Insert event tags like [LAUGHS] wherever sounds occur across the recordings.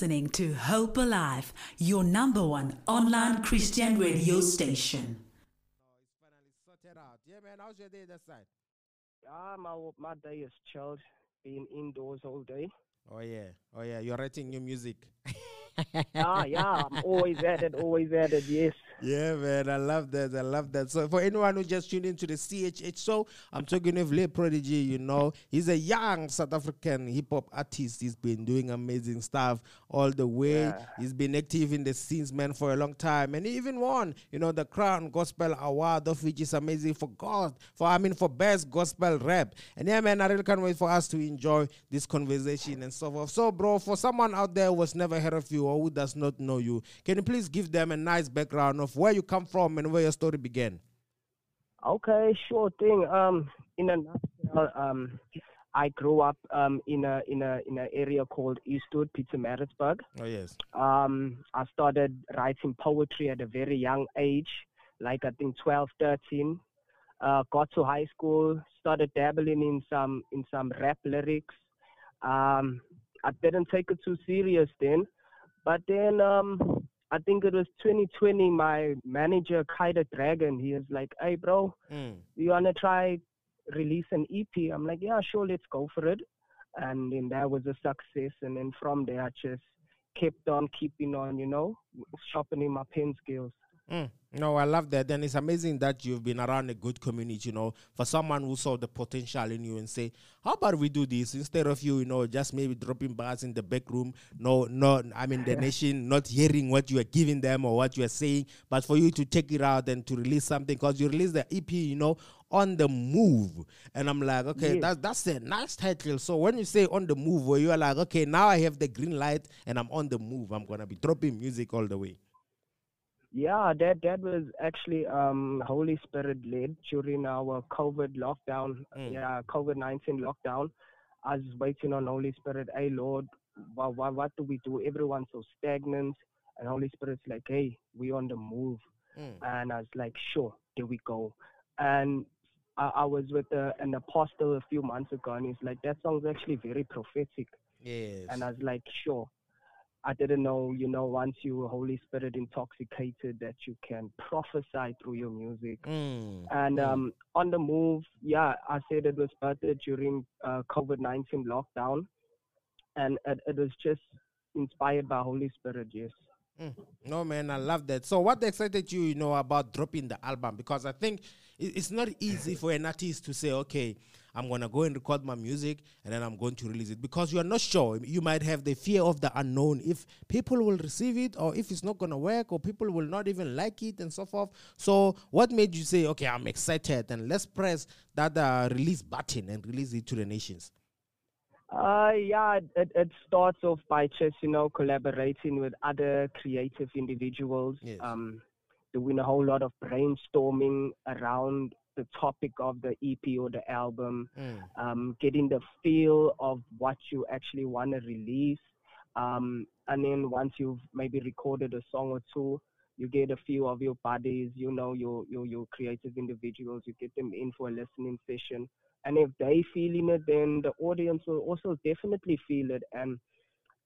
listening to Hope Alive, your number one online Christian radio station. It's finally sorted out. Yeah, man. How's your day that side? Yeah, my my day is chilled. Being indoors all day. Oh yeah. Oh yeah. You're writing new music. Ah, yeah, I'm always at it, always at it. Yes. Yeah, man, I love that. I love that. So, for anyone who just tuned into the CHH show, I'm talking with Lil Prodigy. You know, he's a young South African hip hop artist. He's been doing amazing stuff all the way. Yeah. He's been active in the scenes, man, for a long time, and he even won, you know, the Crown Gospel Award, of which is amazing for God, for I mean, for best gospel rap. And yeah, man, I really can't wait for us to enjoy this conversation and so forth. So, bro, for someone out there who has never heard of you or who does not know you, can you please give them a nice background of where you come from and where your story began? Okay, sure thing. Um, in a nutshell, um, I grew up um in a in a in an area called Eastwood, Pietermaritzburg. Oh yes. Um, I started writing poetry at a very young age, like I think 12, 13. Uh, got to high school, started dabbling in some in some rap lyrics. Um, I didn't take it too serious then, but then um, I think it was 2020. My manager, Kai the Dragon, he was like, "Hey, bro, Mm. you wanna try release an EP?" I'm like, "Yeah, sure, let's go for it." And then that was a success. And then from there, I just kept on keeping on, you know, sharpening my pen skills. Mm. No, I love that. And it's amazing that you've been around a good community, you know, for someone who saw the potential in you and say, how about we do this instead of you, you know, just maybe dropping bars in the back room. No, no, I mean, the [LAUGHS] nation not hearing what you are giving them or what you are saying, but for you to take it out and to release something because you release the EP, you know, on the move. And I'm like, okay, Yes. that's that's a nice title. So when you say on the move, where you are like, okay, now I have the green light and I'm on the move. I'm gonna be dropping music all the way. Yeah, that that was actually um Holy Spirit led during our COVID lockdown. Mm. Yeah, COVID nineteen lockdown. I was waiting on Holy Spirit. Hey Lord, what, what what do we do? Everyone's so stagnant, and Holy Spirit's like, hey, we on the move. Mm. And I was like, sure, there we go. And I, I was with a, an apostle a few months ago, and he's like, that song's actually very prophetic. Yes. And I was like, sure. I didn't know, you know, once you were Holy Spirit intoxicated, that you can prophesy through your music. Mm. And Mm. um, on the move, yeah, I said it was started during uh, COVID 19 lockdown. And it, it was just inspired by Holy Spirit, yes. Mm. No man, I love that. So, what excited you, you know, about dropping the album? Because I think it's not easy for an artist to say, okay, I'm gonna go and record my music and then I'm going to release it because you are not sure. You might have the fear of the unknown if people will receive it or if it's not gonna work or people will not even like it and so forth. So, what made you say, okay, I'm excited and let's press that uh, release button and release it to the nations? Uh, yeah, it- it, it starts off by just, you know, collaborating with other creative individuals, Yes. um, doing a whole lot of brainstorming around the topic of the EP or the album, Mm. um, getting the feel of what you actually want to release. Um, and then once you've maybe recorded a song or two, you get a few of your buddies, you know, your, your, your creative individuals, you get them in for a listening session. And if they feeling it, then the audience will also definitely feel it. And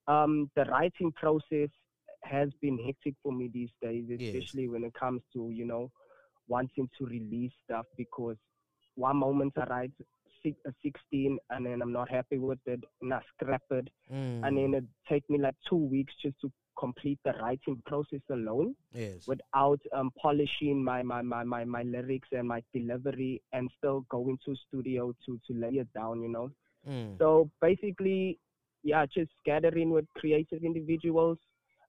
um, the writing process has been hectic for me these days, Yes. especially when it comes to, you know, wanting to release stuff because one moment I write six, uh, 16 and then I'm not happy with it and I scrap it. And Mm. then it take me like two weeks just to complete the writing process alone yes. without um, polishing my, my, my, my, my lyrics and my delivery and still going to studio to, to lay it down, you know. Mm. So basically, yeah, just gathering with creative individuals,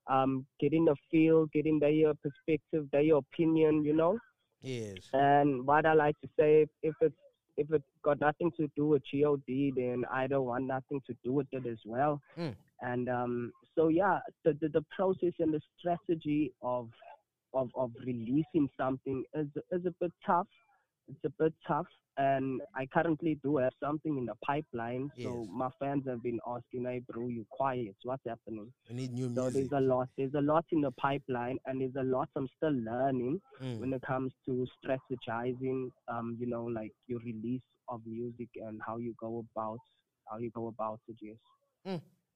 um, getting a feel, getting their perspective, their opinion, you know. Yes. And what I like to say, if it's if it's got nothing to do with God, then I don't want nothing to do with it as well. Mm. And um, so yeah, the, the the process and the strategy of of of releasing something is is a bit tough. It's a bit tough, and I currently do have something in the pipeline. So Yes. my fans have been asking, "Hey, bro, you quiet? What's happening?" We need new So music. there's a lot. There's a lot in the pipeline, and there's a lot I'm still learning Mm. when it comes to strategizing, um, you know, like your release of music and how you go about how you go about it. Yes.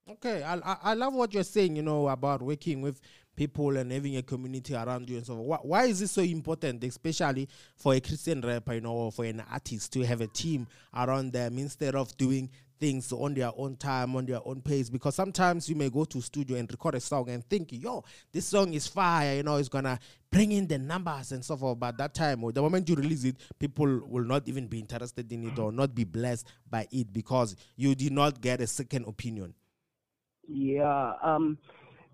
Okay, I, I I love what you're saying. You know about working with people and having a community around you and so. on. Why, why is this so important, especially for a Christian rapper, you know, or for an artist to have a team around them instead of doing things on their own time, on their own pace? Because sometimes you may go to studio and record a song and think, yo, this song is fire, you know, it's gonna bring in the numbers and so forth. But that time, or the moment you release it, people will not even be interested in it mm-hmm. or not be blessed by it because you did not get a second opinion. Yeah, um,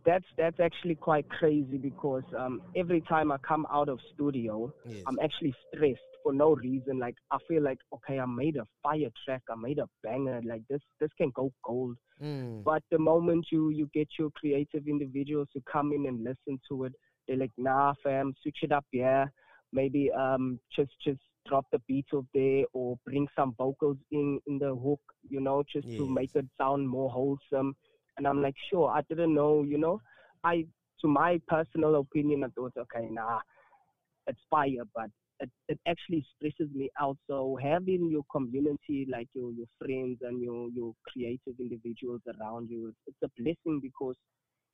that's that's actually quite crazy because um, every time I come out of studio, Yes. I'm actually stressed for no reason. Like I feel like okay, I made a fire track, I made a banger. Like this, this can go gold. Mm. But the moment you you get your creative individuals to come in and listen to it, they're like, nah, fam, switch it up, yeah. Maybe um just just drop the beat of there or bring some vocals in in the hook, you know, just to make it sound more wholesome. And I'm like, sure, I didn't know, you know. I to my personal opinion, I thought, okay, nah, it's fire, but it, it actually stresses me out. So having your community, like your your friends and your your creative individuals around you, it's, it's a blessing because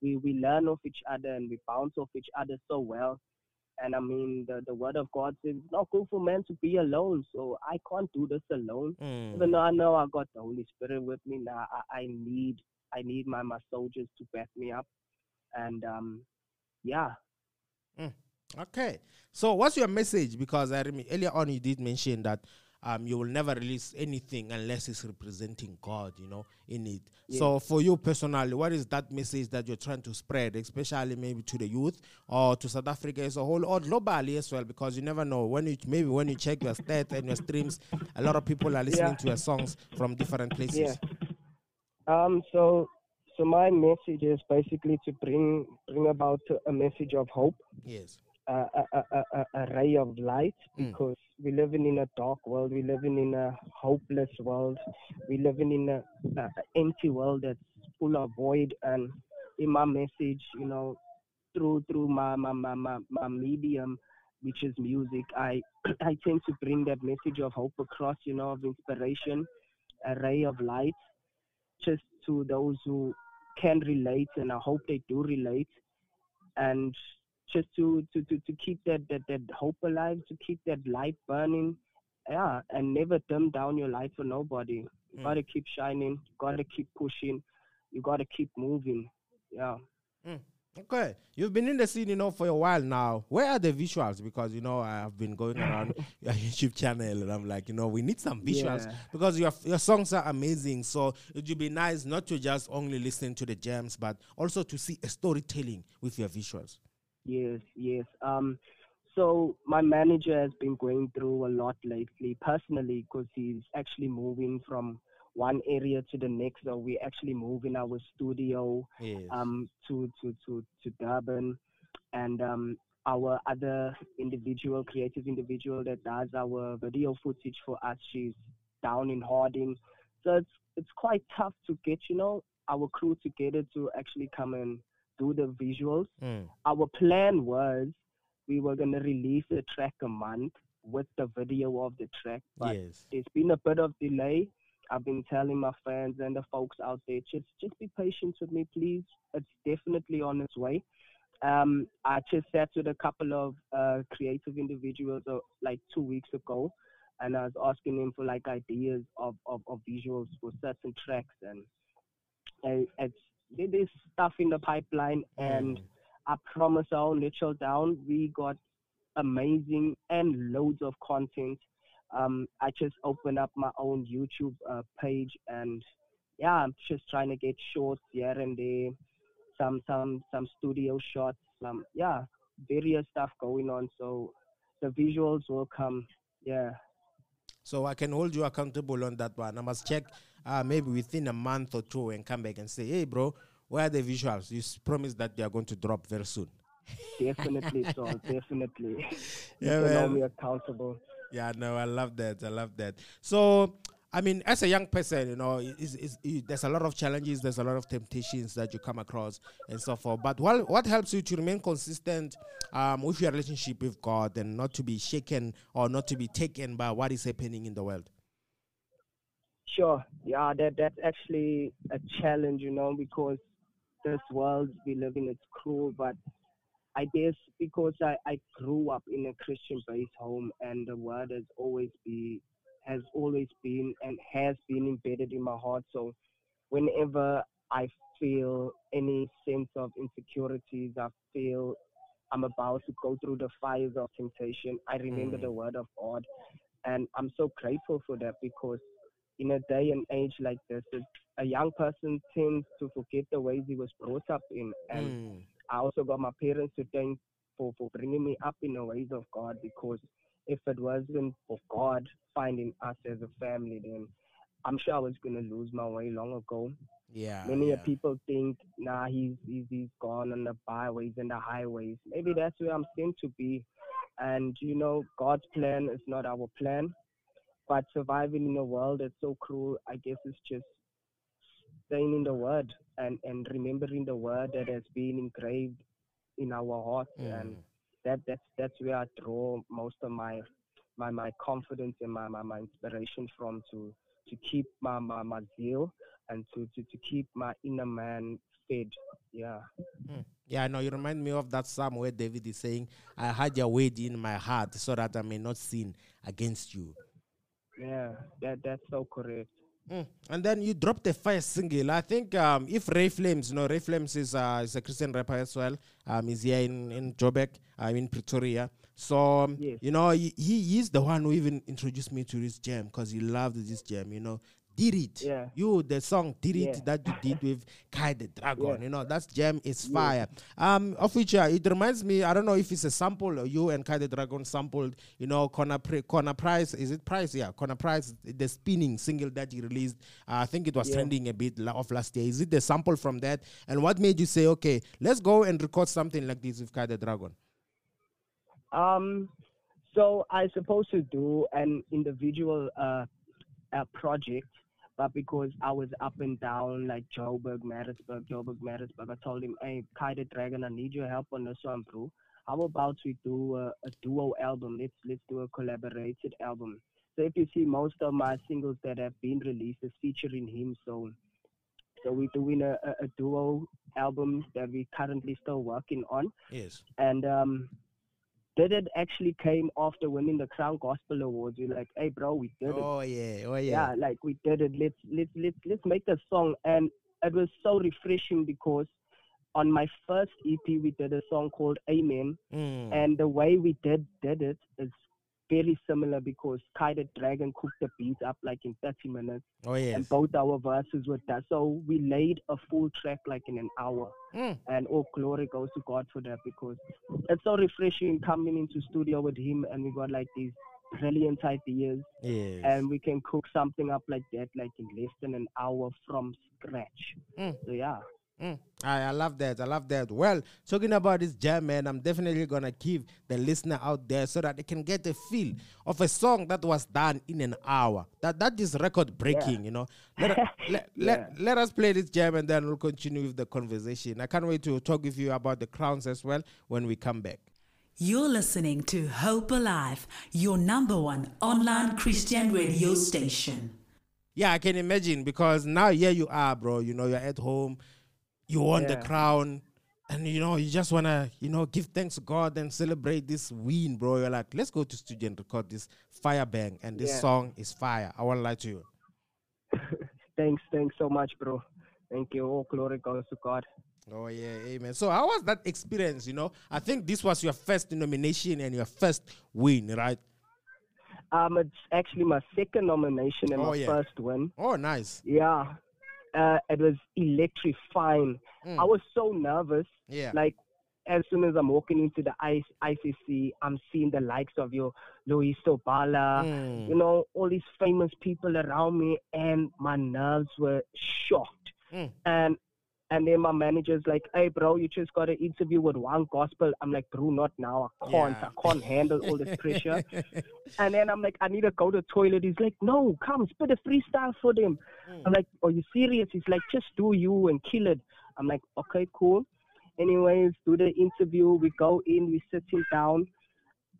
we we learn off each other and we bounce off each other so well. And I mean, the the word of God says it's not good for man to be alone. So I can't do this alone. Mm. Even though I know I got the Holy Spirit with me now, I, I need I need my my soldiers to back me up. And um, yeah, Okay. So what's your message? Because I remember earlier on you did mention that um, you will never release anything unless it's representing God, you know, in it. So for you personally, what is that message that you're trying to spread, especially maybe to the youth or to South Africa as a whole or globally as well? Because you never know when you maybe when you check your stats and your streams, a lot of people are listening Yeah. to your songs from different places. Yeah. Um. So, so my message is basically to bring bring about a message of hope, Yes. a a, a, a, ray of light, Mm. because we're living in a dark world. We're living in a hopeless world. We're living in a, a a empty world that's full of void. And in my message, you know, through through my my my my, my medium, which is music, I [CLEARS THROAT] I tend to bring that message of hope across. You know, of inspiration, a ray of light just to those who can relate and I hope they do relate and just to to, to, to keep that, that that hope alive, to keep that light burning. Yeah, and never dim down your light for nobody. You Mm. gotta keep shining, you gotta keep pushing, you gotta keep moving. Yeah. Okay, you've been in the scene, you know, for a while now. Where are the visuals? Because you know, I have been going around [LAUGHS] your YouTube channel, and I'm like, you know, we need some visuals Yeah. because your your songs are amazing. So it would be nice not to just only listen to the gems, but also to see a storytelling with your visuals. Yes, yes. Um, so my manager has been going through a lot lately, personally, because he's actually moving from one area to the next. So we actually moving our studio Yes. um to to to to Durban, and um our other individual, creative individual that does our video footage for us, she's down in Harding. So it's it's quite tough to get you know our crew together to actually come and do the visuals Mm. our plan was we were going to release a track a month with the video of the track, but yes. there's been a bit of delay. I've been telling my fans and the folks out there, just just be patient with me, please. It's definitely on its way. Um, I just sat with a couple of uh, creative individuals uh, like two weeks ago, and I was asking them for like ideas of, of, of visuals for certain tracks, and, and it's there's stuff in the pipeline, and Mm. I promise I won't let you down. We got amazing and loads of content. Um, I just opened up my own YouTube uh, page, and yeah, I'm just trying to get shorts here and there, some some some studio shots, some yeah, various stuff going on. So the visuals will come. Yeah. So I can hold you accountable on that one. I must check uh, maybe within a month or two and come back and say, hey, bro, where are the visuals? You promised that they are going to drop very soon. Definitely, [LAUGHS] so definitely. You Yeah, can hold me accountable. Yeah, no, I love that. I love that. So, I mean, as a young person, you know, it's, it's, it, there's a lot of challenges, there's a lot of temptations that you come across and so forth. But what, what helps you to remain consistent um, with your relationship with God and not to be shaken or not to be taken by what is happening in the world? Sure. Yeah, that that's actually a challenge, you know, because this world we live in is cruel, but I guess because I, I grew up in a Christian based home and the word has always be has always been and has been embedded in my heart. So whenever I feel any sense of insecurities, I feel I'm about to go through the fires of temptation, I remember Mm. the word of God. And I'm so grateful for that because in a day and age like this, a young person tends to forget the ways he was brought up in. And Mm. I also got my parents to thank for, for bringing me up in the ways of God because if it wasn't for God finding us as a family, then I'm sure I was going to lose my way long ago. Yeah. Many yeah. people think, nah, he's, he's, he's gone on the byways and the highways. Maybe that's where I'm sent to be. And, you know, God's plan is not our plan. But surviving in a world that's so cruel, I guess it's just staying in the Word and, and remembering the Word that has been engraved in our hearts. And Mm. that, that's, that's where I draw most of my, my, my confidence and my, my, my inspiration from to, to keep my, my, my zeal and to, to, to keep my inner man fed. Yeah. Mm. Yeah, I know. You remind me of that psalm where David is saying, I had your word in my heart so that I may not sin against you. Yeah. That, that's so correct. Mm. And then you dropped the first single. I think um, if Ray Flames, you know, Ray Flames is, uh, is a Christian rapper as well. Um, he's here in, in Joburg, I'm in Pretoria. So, um, Yes. you know, he, he he's the one who even introduced me to this jam because he loved this jam, you know. Did it. Yeah. You, the song Did It Yeah. that you did with Kai the Dragon, Yeah. you know, that jam is fire. Um, of which uh, it reminds me, I don't know if it's a sample or you and Kai the Dragon sampled, you know, Connor, Pri- Connor Price, is it Price? Yeah, Connor Price, the spinning single that you released. Uh, I think it was trending a bit of last year. Is it the sample from that? And what made you say, okay, let's go and record something like this with Kai the Dragon? Um, so I supposed to do an individual uh, uh project, but because I was up and down like Joburg, Maritzburg, Joburg, Maritzburg, I told him, "Hey, Kai Dragon, I need your help on this one, bro. How about we do a, a duo album? Let's let's do a collaborated album." So if you see most of my singles that have been released is featuring him, so so we're doing a, a, a duo album that we currently still working on Yes. and um, did it actually came after winning the Crown Gospel Awards. We're like, hey, bro, we did it. Oh, yeah. Oh, Yeah. yeah. like we did it. Let's let's let's let's make a song, and it was so refreshing because on my first EP we did a song called Amen, Mm. and the way we did did it is very similar because Kai the Dragon cooked the beat up like in 30 minutes, oh, yes. and both our verses were done. So we laid a full track like in an hour Mm. and all glory goes to God for that because it's so refreshing coming into studio with him and we got like these brilliant ideas Yes. and we can cook something up like that like in less than an hour from scratch. Mm. So yeah. Mm. I, I love that. I love that. Well, talking about this jam, man, I'm definitely gonna give the listener out there so that they can get a feel of a song that was done in an hour. That that is record breaking, you know. Let, [LAUGHS] let, let, let us play this jam and then we'll continue with the conversation. I can't wait to talk with you about the crowns as well when we come back. You're listening to Hope Alive, your number one online Christian radio station. Yeah, I can imagine because now here you are, bro. You know, you're at home, you won the crown, and you know, you just wanna, you know, give thanks to God and celebrate this win, bro. You're like, let's go to studio and record this fire bang, and this Yeah. song is fire. I won't lie to you. [LAUGHS] thanks, thanks so much, bro. Thank you. All glory goes to God. Oh yeah, amen. So how was that experience? You know, I think this was your first nomination and your first win, right? Um it's actually my second nomination and Oh, my yeah. first win. Oh, nice. Yeah. Uh, it was electrifying. Mm. I was so nervous. Yeah. Like as soon as I'm walking into the ICC, I'm seeing the likes of your Luis Bala, Mm. you know, all these famous people around me, and my nerves were shocked. Mm. And and then my manager's like, "Hey, bro, you just got an interview with one gospel." I'm like, "Bro, not now. I can't. Yeah. I can't handle all this pressure." [LAUGHS] and then I'm like, "I need to go to the toilet." He's like, "No, come, spit a freestyle for them." Mm. I'm like, "Are you serious?" He's like, "Just do you and kill it." I'm like, "Okay, cool." Anyways, do the interview. We go in. We sit him down,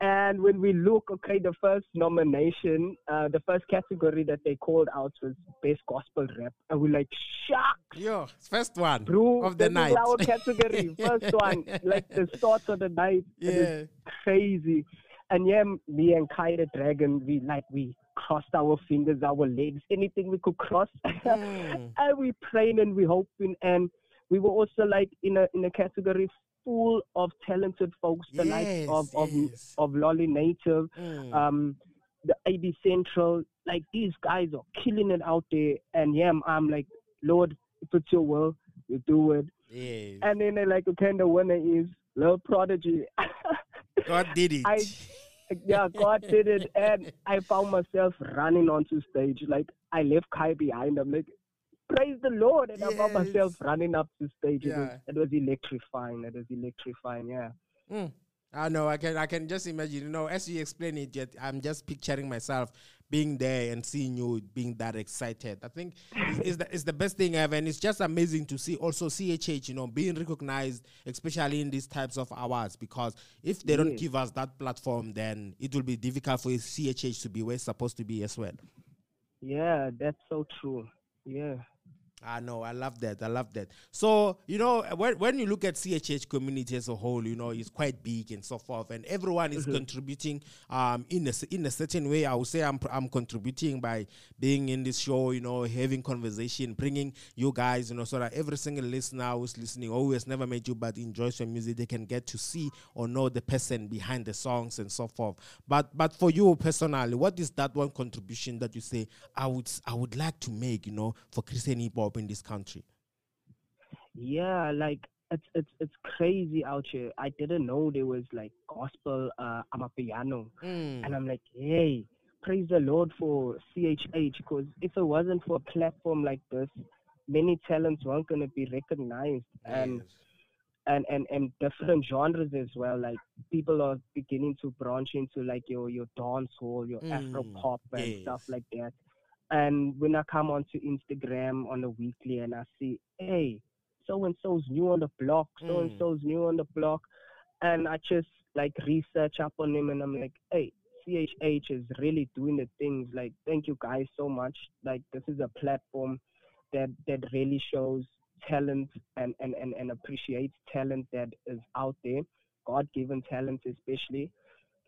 And when we look, okay, the first nomination, uh, the first category that they called out was best gospel rap, and we're like, shocked. Yo, first one Bro, of the night. our category. [LAUGHS] First one, like the start of the night. It is crazy. And yeah, me and Kai the Dragon, we like we crossed our fingers, our legs, anything we could cross, Mm. [LAUGHS] and we praying and we hoping. And we were also like in a in a category full of talented folks, the likes of Yes, of of Lolly Native, Mm. um, the AB Central. Like these guys are killing it out there. And yeah, I'm, I'm like, Lord, if it's your will, you do it. Yes. And then they're like, okay, the winner is Lil Prodigy. [LAUGHS] God did it. I- yeah, God did it, and I found myself running onto stage. Like I left Kai behind. I'm like, praise the Lord, and I found myself running up to stage. It, was, it was electrifying. It was electrifying. Yeah. Mm. I know. I can. I can just imagine. You know, as you explain it, yet I'm just picturing myself being there and seeing you being that excited. I think is, the is the best thing ever, and it's just amazing to see also CHH. You know, being recognized, especially in these types of awards, because if they don't give us that platform, then it will be difficult for CHH to be where it's supposed to be as well. Yeah, that's so true. Yeah. I know, I love that. I love that. So, you know, when, when you look at CHH community as a whole, you know, it's quite big and so forth, and everyone is contributing um, in a in a certain way. I would say I'm I'm contributing by being in this show, you know, having conversation, bringing you guys, you know, so that every single listener who's listening, always never met you but enjoys your music, they can get to see or know the person behind the songs and so forth. But but for you personally, what is that one contribution that you say I would I would like to make, you know, for Christian hip hop in this country? Yeah, like it's it's it's crazy out here. I didn't know there was like gospel uh amapiano. Mm. And I'm like, hey, praise the Lord for CHH because if it wasn't for a platform like this, many talents weren't going to be recognized and, Yes. and, and, and different genres as well. Like people are beginning to branch into like your, your dance hall, your Afro Mm, pop and stuff like that. And when I come onto Instagram on a weekly and I see, hey, so and so's new on the block, so and Mm. so's new on the block, and I just like research up on him, and I'm like, hey, CHH is really doing the things. Like, thank you guys so much. Like, this is a platform that that really shows talent and and and, and appreciates talent that is out there, God-given talent especially.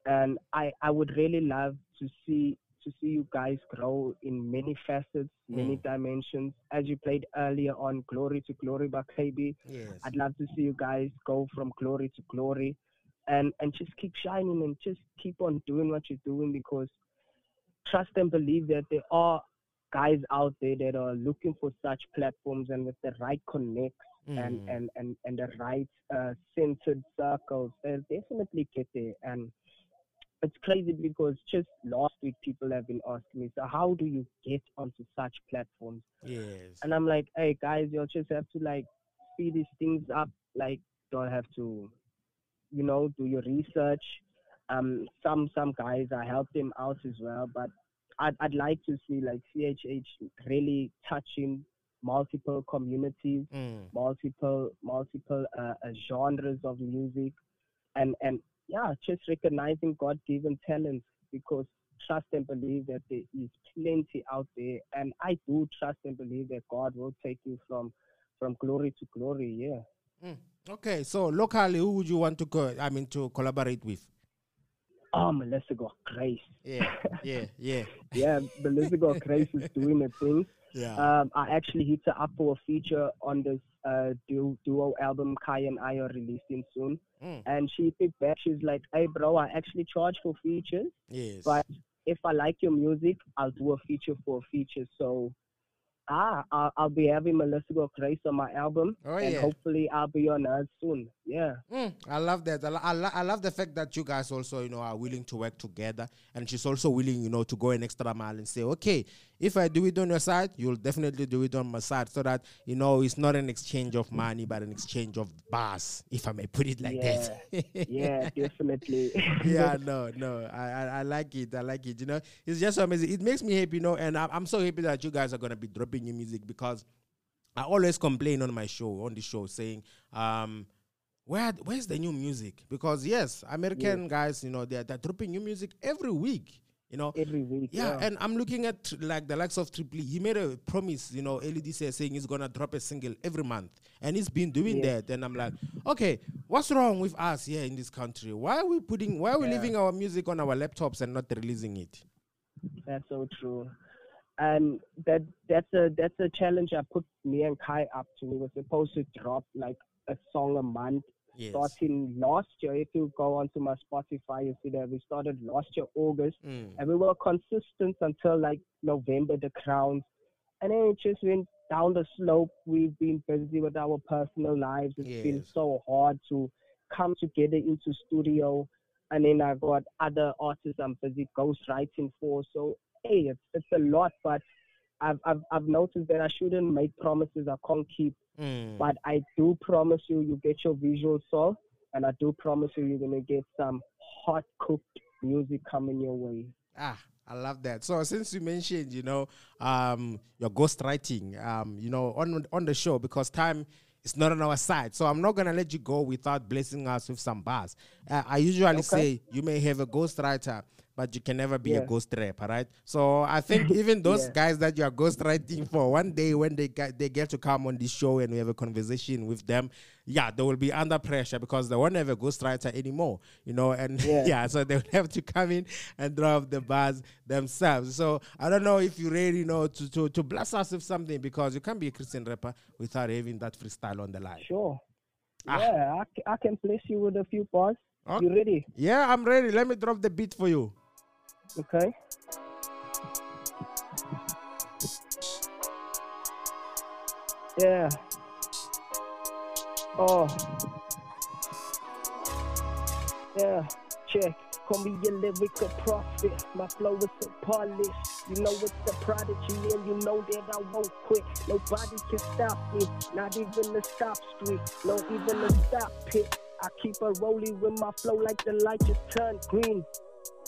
And I I would really love to see to see you guys grow in many facets, many Mm. dimensions. As you played earlier on Glory to Glory by KB, Yes. I'd love to see you guys go from glory to glory and, and just keep shining and just keep on doing what you're doing because trust and believe that there are guys out there that are looking for such platforms and with the right connects and, Mm. and, and, and the right uh, centered circles, they'll definitely get there. And it's crazy because just last week people have been asking me, so how do you get onto such platforms? Yes. And I'm like, hey guys, you'll just have to like speed these things up. Like, don't have to, you know, do your research. Um, some some guys I help them out as well, but I'd I'd like to see like CHH really touching multiple communities, Mm. multiple multiple uh, uh, genres of music, and and yeah, just recognizing God-given talents because trust and believe that there is plenty out there, and I do trust and believe that God will take you from from glory to glory. Yeah. Mm. Okay, so locally, who would you want to go? I mean, to collaborate with? Oh, Melissa got grace. Yeah, yeah, yeah, [LAUGHS] Yeah, Melissa got grace is doing a thing. Yeah. Um, I actually hit her up for a feature on this uh, duo, duo album Kai and I are releasing soon. Mm. And she picked back. She's like, hey, bro, I actually charge for features. yes. But if I like your music, I'll do a feature for a feature. So, ah, I'll, I'll be having Melissa Got Grace on my album. Oh, and yeah. hopefully I'll be on hers soon. Yeah. Mm, I love that. I, lo- I, lo- I love the fact that you guys also, you know, are willing to work together, and she's also willing, you know, to go an extra mile and say, okay, if I do it on your side, you'll definitely do it on my side, so that you know it's not an exchange of money, but an exchange of bars, if I may put it like that. yeah, [LAUGHS] definitely. [LAUGHS] yeah, no, no, I, I, I like it. I like it. You know, it's just so amazing. It makes me happy, you know, and I'm, I'm so happy that you guys are gonna be dropping new music because I always complain on my show, on the show, saying, um, where where's the new music? Because yes, American guys, you know, they're they're dropping new music every week. You know, Every week. yeah, and I'm looking at like the likes of Triple. E. He made a promise, you know, early this year saying he's gonna drop a single every month, and he's been doing Yeah. that. And I'm like, okay, what's wrong with us here in this country? Why are we putting? Why are we Yeah. leaving our music on our laptops and not releasing it? That's so true. And that that's a that's a challenge I put me and Kai up to. We were supposed to drop like a song a month Yes. starting last year. If you go onto my Spotify, you see that we started last year August, Mm. and we were consistent until like November, the crowns, and then it just went down the slope. We've been busy with our personal lives. It's been so hard to come together into studio, and then I got other artists I'm busy ghostwriting for. So hey, it's it's a lot, but I've I've I've noticed that I shouldn't make promises I can't keep. Mm. But I do promise you, you get your visual soul, and I do promise you, you're gonna get some hot cooked music coming your way. Ah, I love that. So since you mentioned, you know, um, your ghostwriting, um, you know, on on the show because time is not on our side. So I'm not gonna let you go without blessing us with some bars. Uh, I usually say you may have a ghostwriter, but you can never be a ghost rapper, right? So I think [LAUGHS] even those Yeah. guys that you are ghostwriting for, one day when they get they get to come on this show and we have a conversation with them, yeah, they will be under pressure because they won't have a ghostwriter anymore, you know, and [LAUGHS] Yeah. yeah, so they will have to come in and drop the bars themselves. So I don't know if you really know to, to, to bless us with something because you can't be a Christian rapper without having that freestyle on the line. Sure. Ah. Yeah, I, I can place you with a few bars. Okay. You ready? Yeah, I'm ready. Let me drop the beat for you. Okay. Yeah. Oh. Yeah. Check. Call me a lyrical prophet. My flow is so polished. You know it's the prodigy, and you know that I won't quit. Nobody can stop me, not even the stop street, no even the stop pit. I keep a rolling with my flow like the light just turned green.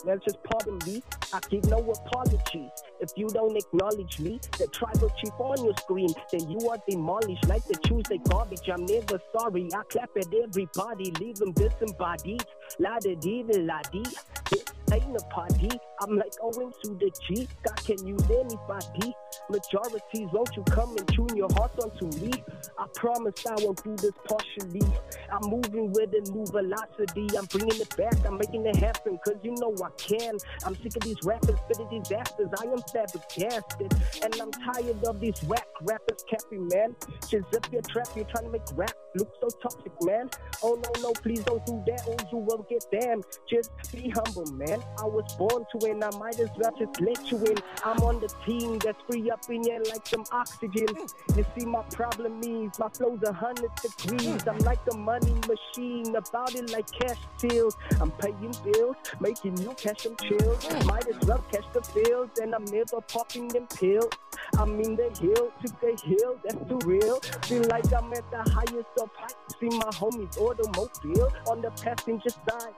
That's just pardon me. I give no apologies. If you don't acknowledge me, the tribal chief on your screen, then you are demolished like the Tuesday garbage. I'm never sorry. I clap at everybody, leave them disembodied. La da dee da la dee. This ain't a party. I'm like oh, going to the G. God can use anybody. Majorities, won't you come and tune your heart onto me? I promise I won't do this partially. I'm moving with a new velocity. I'm bringing it back. I'm making it happen. Cause you know I can. I'm sick of these rappers spitting disasters. I am flabbergasted. And I'm tired of these whack rappers capping, man. Just zip your trap. You're trying to make rap look so toxic, man. Oh no, no, please don't do that or you will get damned. Just be humble, man. I was born to win. I might as well just let you in. I'm on the team that's free up in here like some oxygen. You see, my problem is my flow's a hundred degrees. I'm like a money machine, about it like cash tills. I'm paying bills, making you cash them chills. Might as well catch the bills, and I'm never popping them pills. I'm in the hill to the hill, that's too real. Feel like I'm at the highest of heights. See my homies automobile on the passenger side,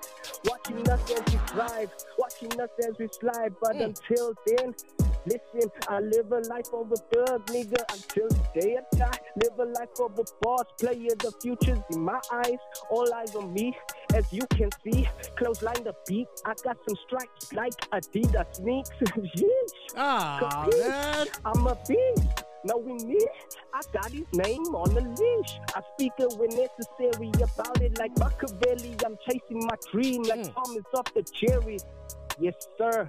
watching us as we drive, watching us as we slide. But until then, listen, I live a life of a thug nigga until the day I die. Live a life of a boss player. The future's in my eyes, all eyes on me. As you can see, close line the beat. I got some stripes like Adidas sneaks. [LAUGHS] Yeesh. Ah, man. I'm a beast. Knowing me, I got his name on the leash. I speak it when necessary about it like Machiavelli. I'm chasing my dream like Mm. Thomas off the cherry. Yes, sir.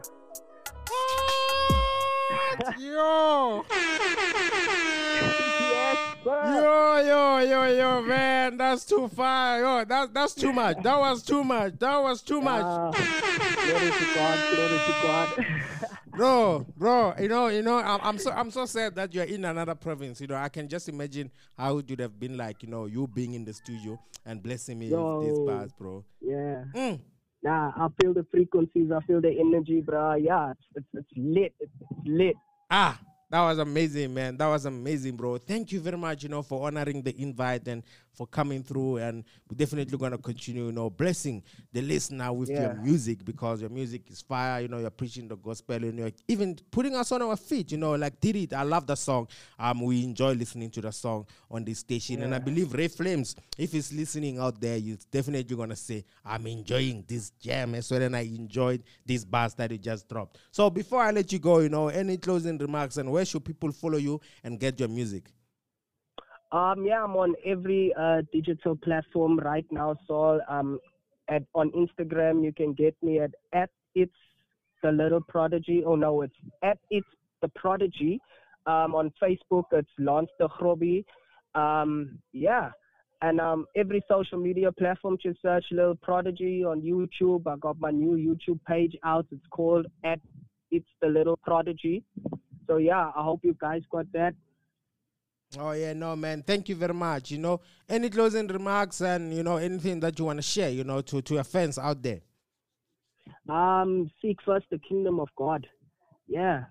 [LAUGHS] Yo. yes, sir. Yo, yo, yo, yo, man, that's too far. Yo, that, that's too much. That was too much. That was too much. Ah, glory to God. Glory to God. [LAUGHS] bro, bro, you know, you know, I'm, I'm so I'm so sad that you're in another province. You know, I can just imagine how it would have been like, you know, you being in the studio and blessing me with these bars, bro. yeah. Mm. Nah, I feel the frequencies. I feel the energy, bro. Yeah, it's, it's, it's lit. It's, it's lit. Ah, that was amazing, man. That was amazing, bro. Thank you very much, you know, for honoring the invite and for coming through, and we're definitely gonna continue, you know, blessing the listener with your music because your music is fire. You know, you're preaching the gospel, and you're even putting us on our feet. You know, like did it. I love the song. Um, we enjoy listening to the song on this station, and I believe Ray Flames, if he's listening out there, you're definitely gonna say, "I'm enjoying this jam as well," and I enjoyed this bars that you just dropped. So before I let you go, you know, any closing remarks and where should people follow you and get your music? Um, yeah, I'm on every uh, digital platform right now. So um, at on Instagram, you can get me at at it's the little prodigy. Oh no, it's at it's the prodigy. Um, on Facebook, it's Lance the Hobby. Um, yeah, and um, every social media platform, just search Little Prodigy on YouTube. I got my new YouTube page out. It's called at it's the little prodigy. So yeah, I hope you guys got that. Oh yeah, no man. Thank you very much. You know, any closing remarks and you know anything that you want to share, you know, to to your fans out there. Um, seek first the kingdom of God. Yeah.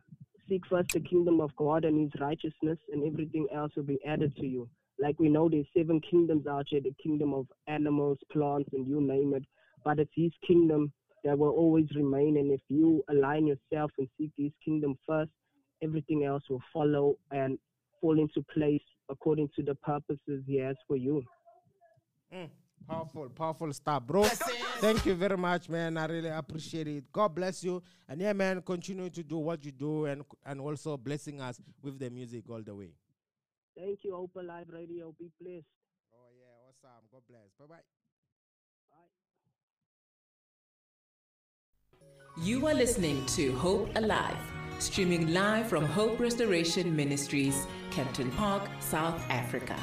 Seek first the kingdom of God and his righteousness, and everything else will be added to you. Like we know there's seven kingdoms out here, the kingdom of animals, plants, and you name it. But it's his kingdom that will always remain. And if you align yourself and seek his kingdom first, everything else will follow and fall into place according to the purposes he has for you. Mm, powerful, powerful stuff, bro. Thank you very much, man. I really appreciate it. God bless you, and yeah, man, continue to do what you do, and and also blessing us with the music all the way. Thank you, Hope Alive Radio. Be blessed. Oh yeah, awesome. God bless. Bye bye. You are listening to Hope Alive, streaming live from Hope Restoration Ministries, Kempton Park, South Africa.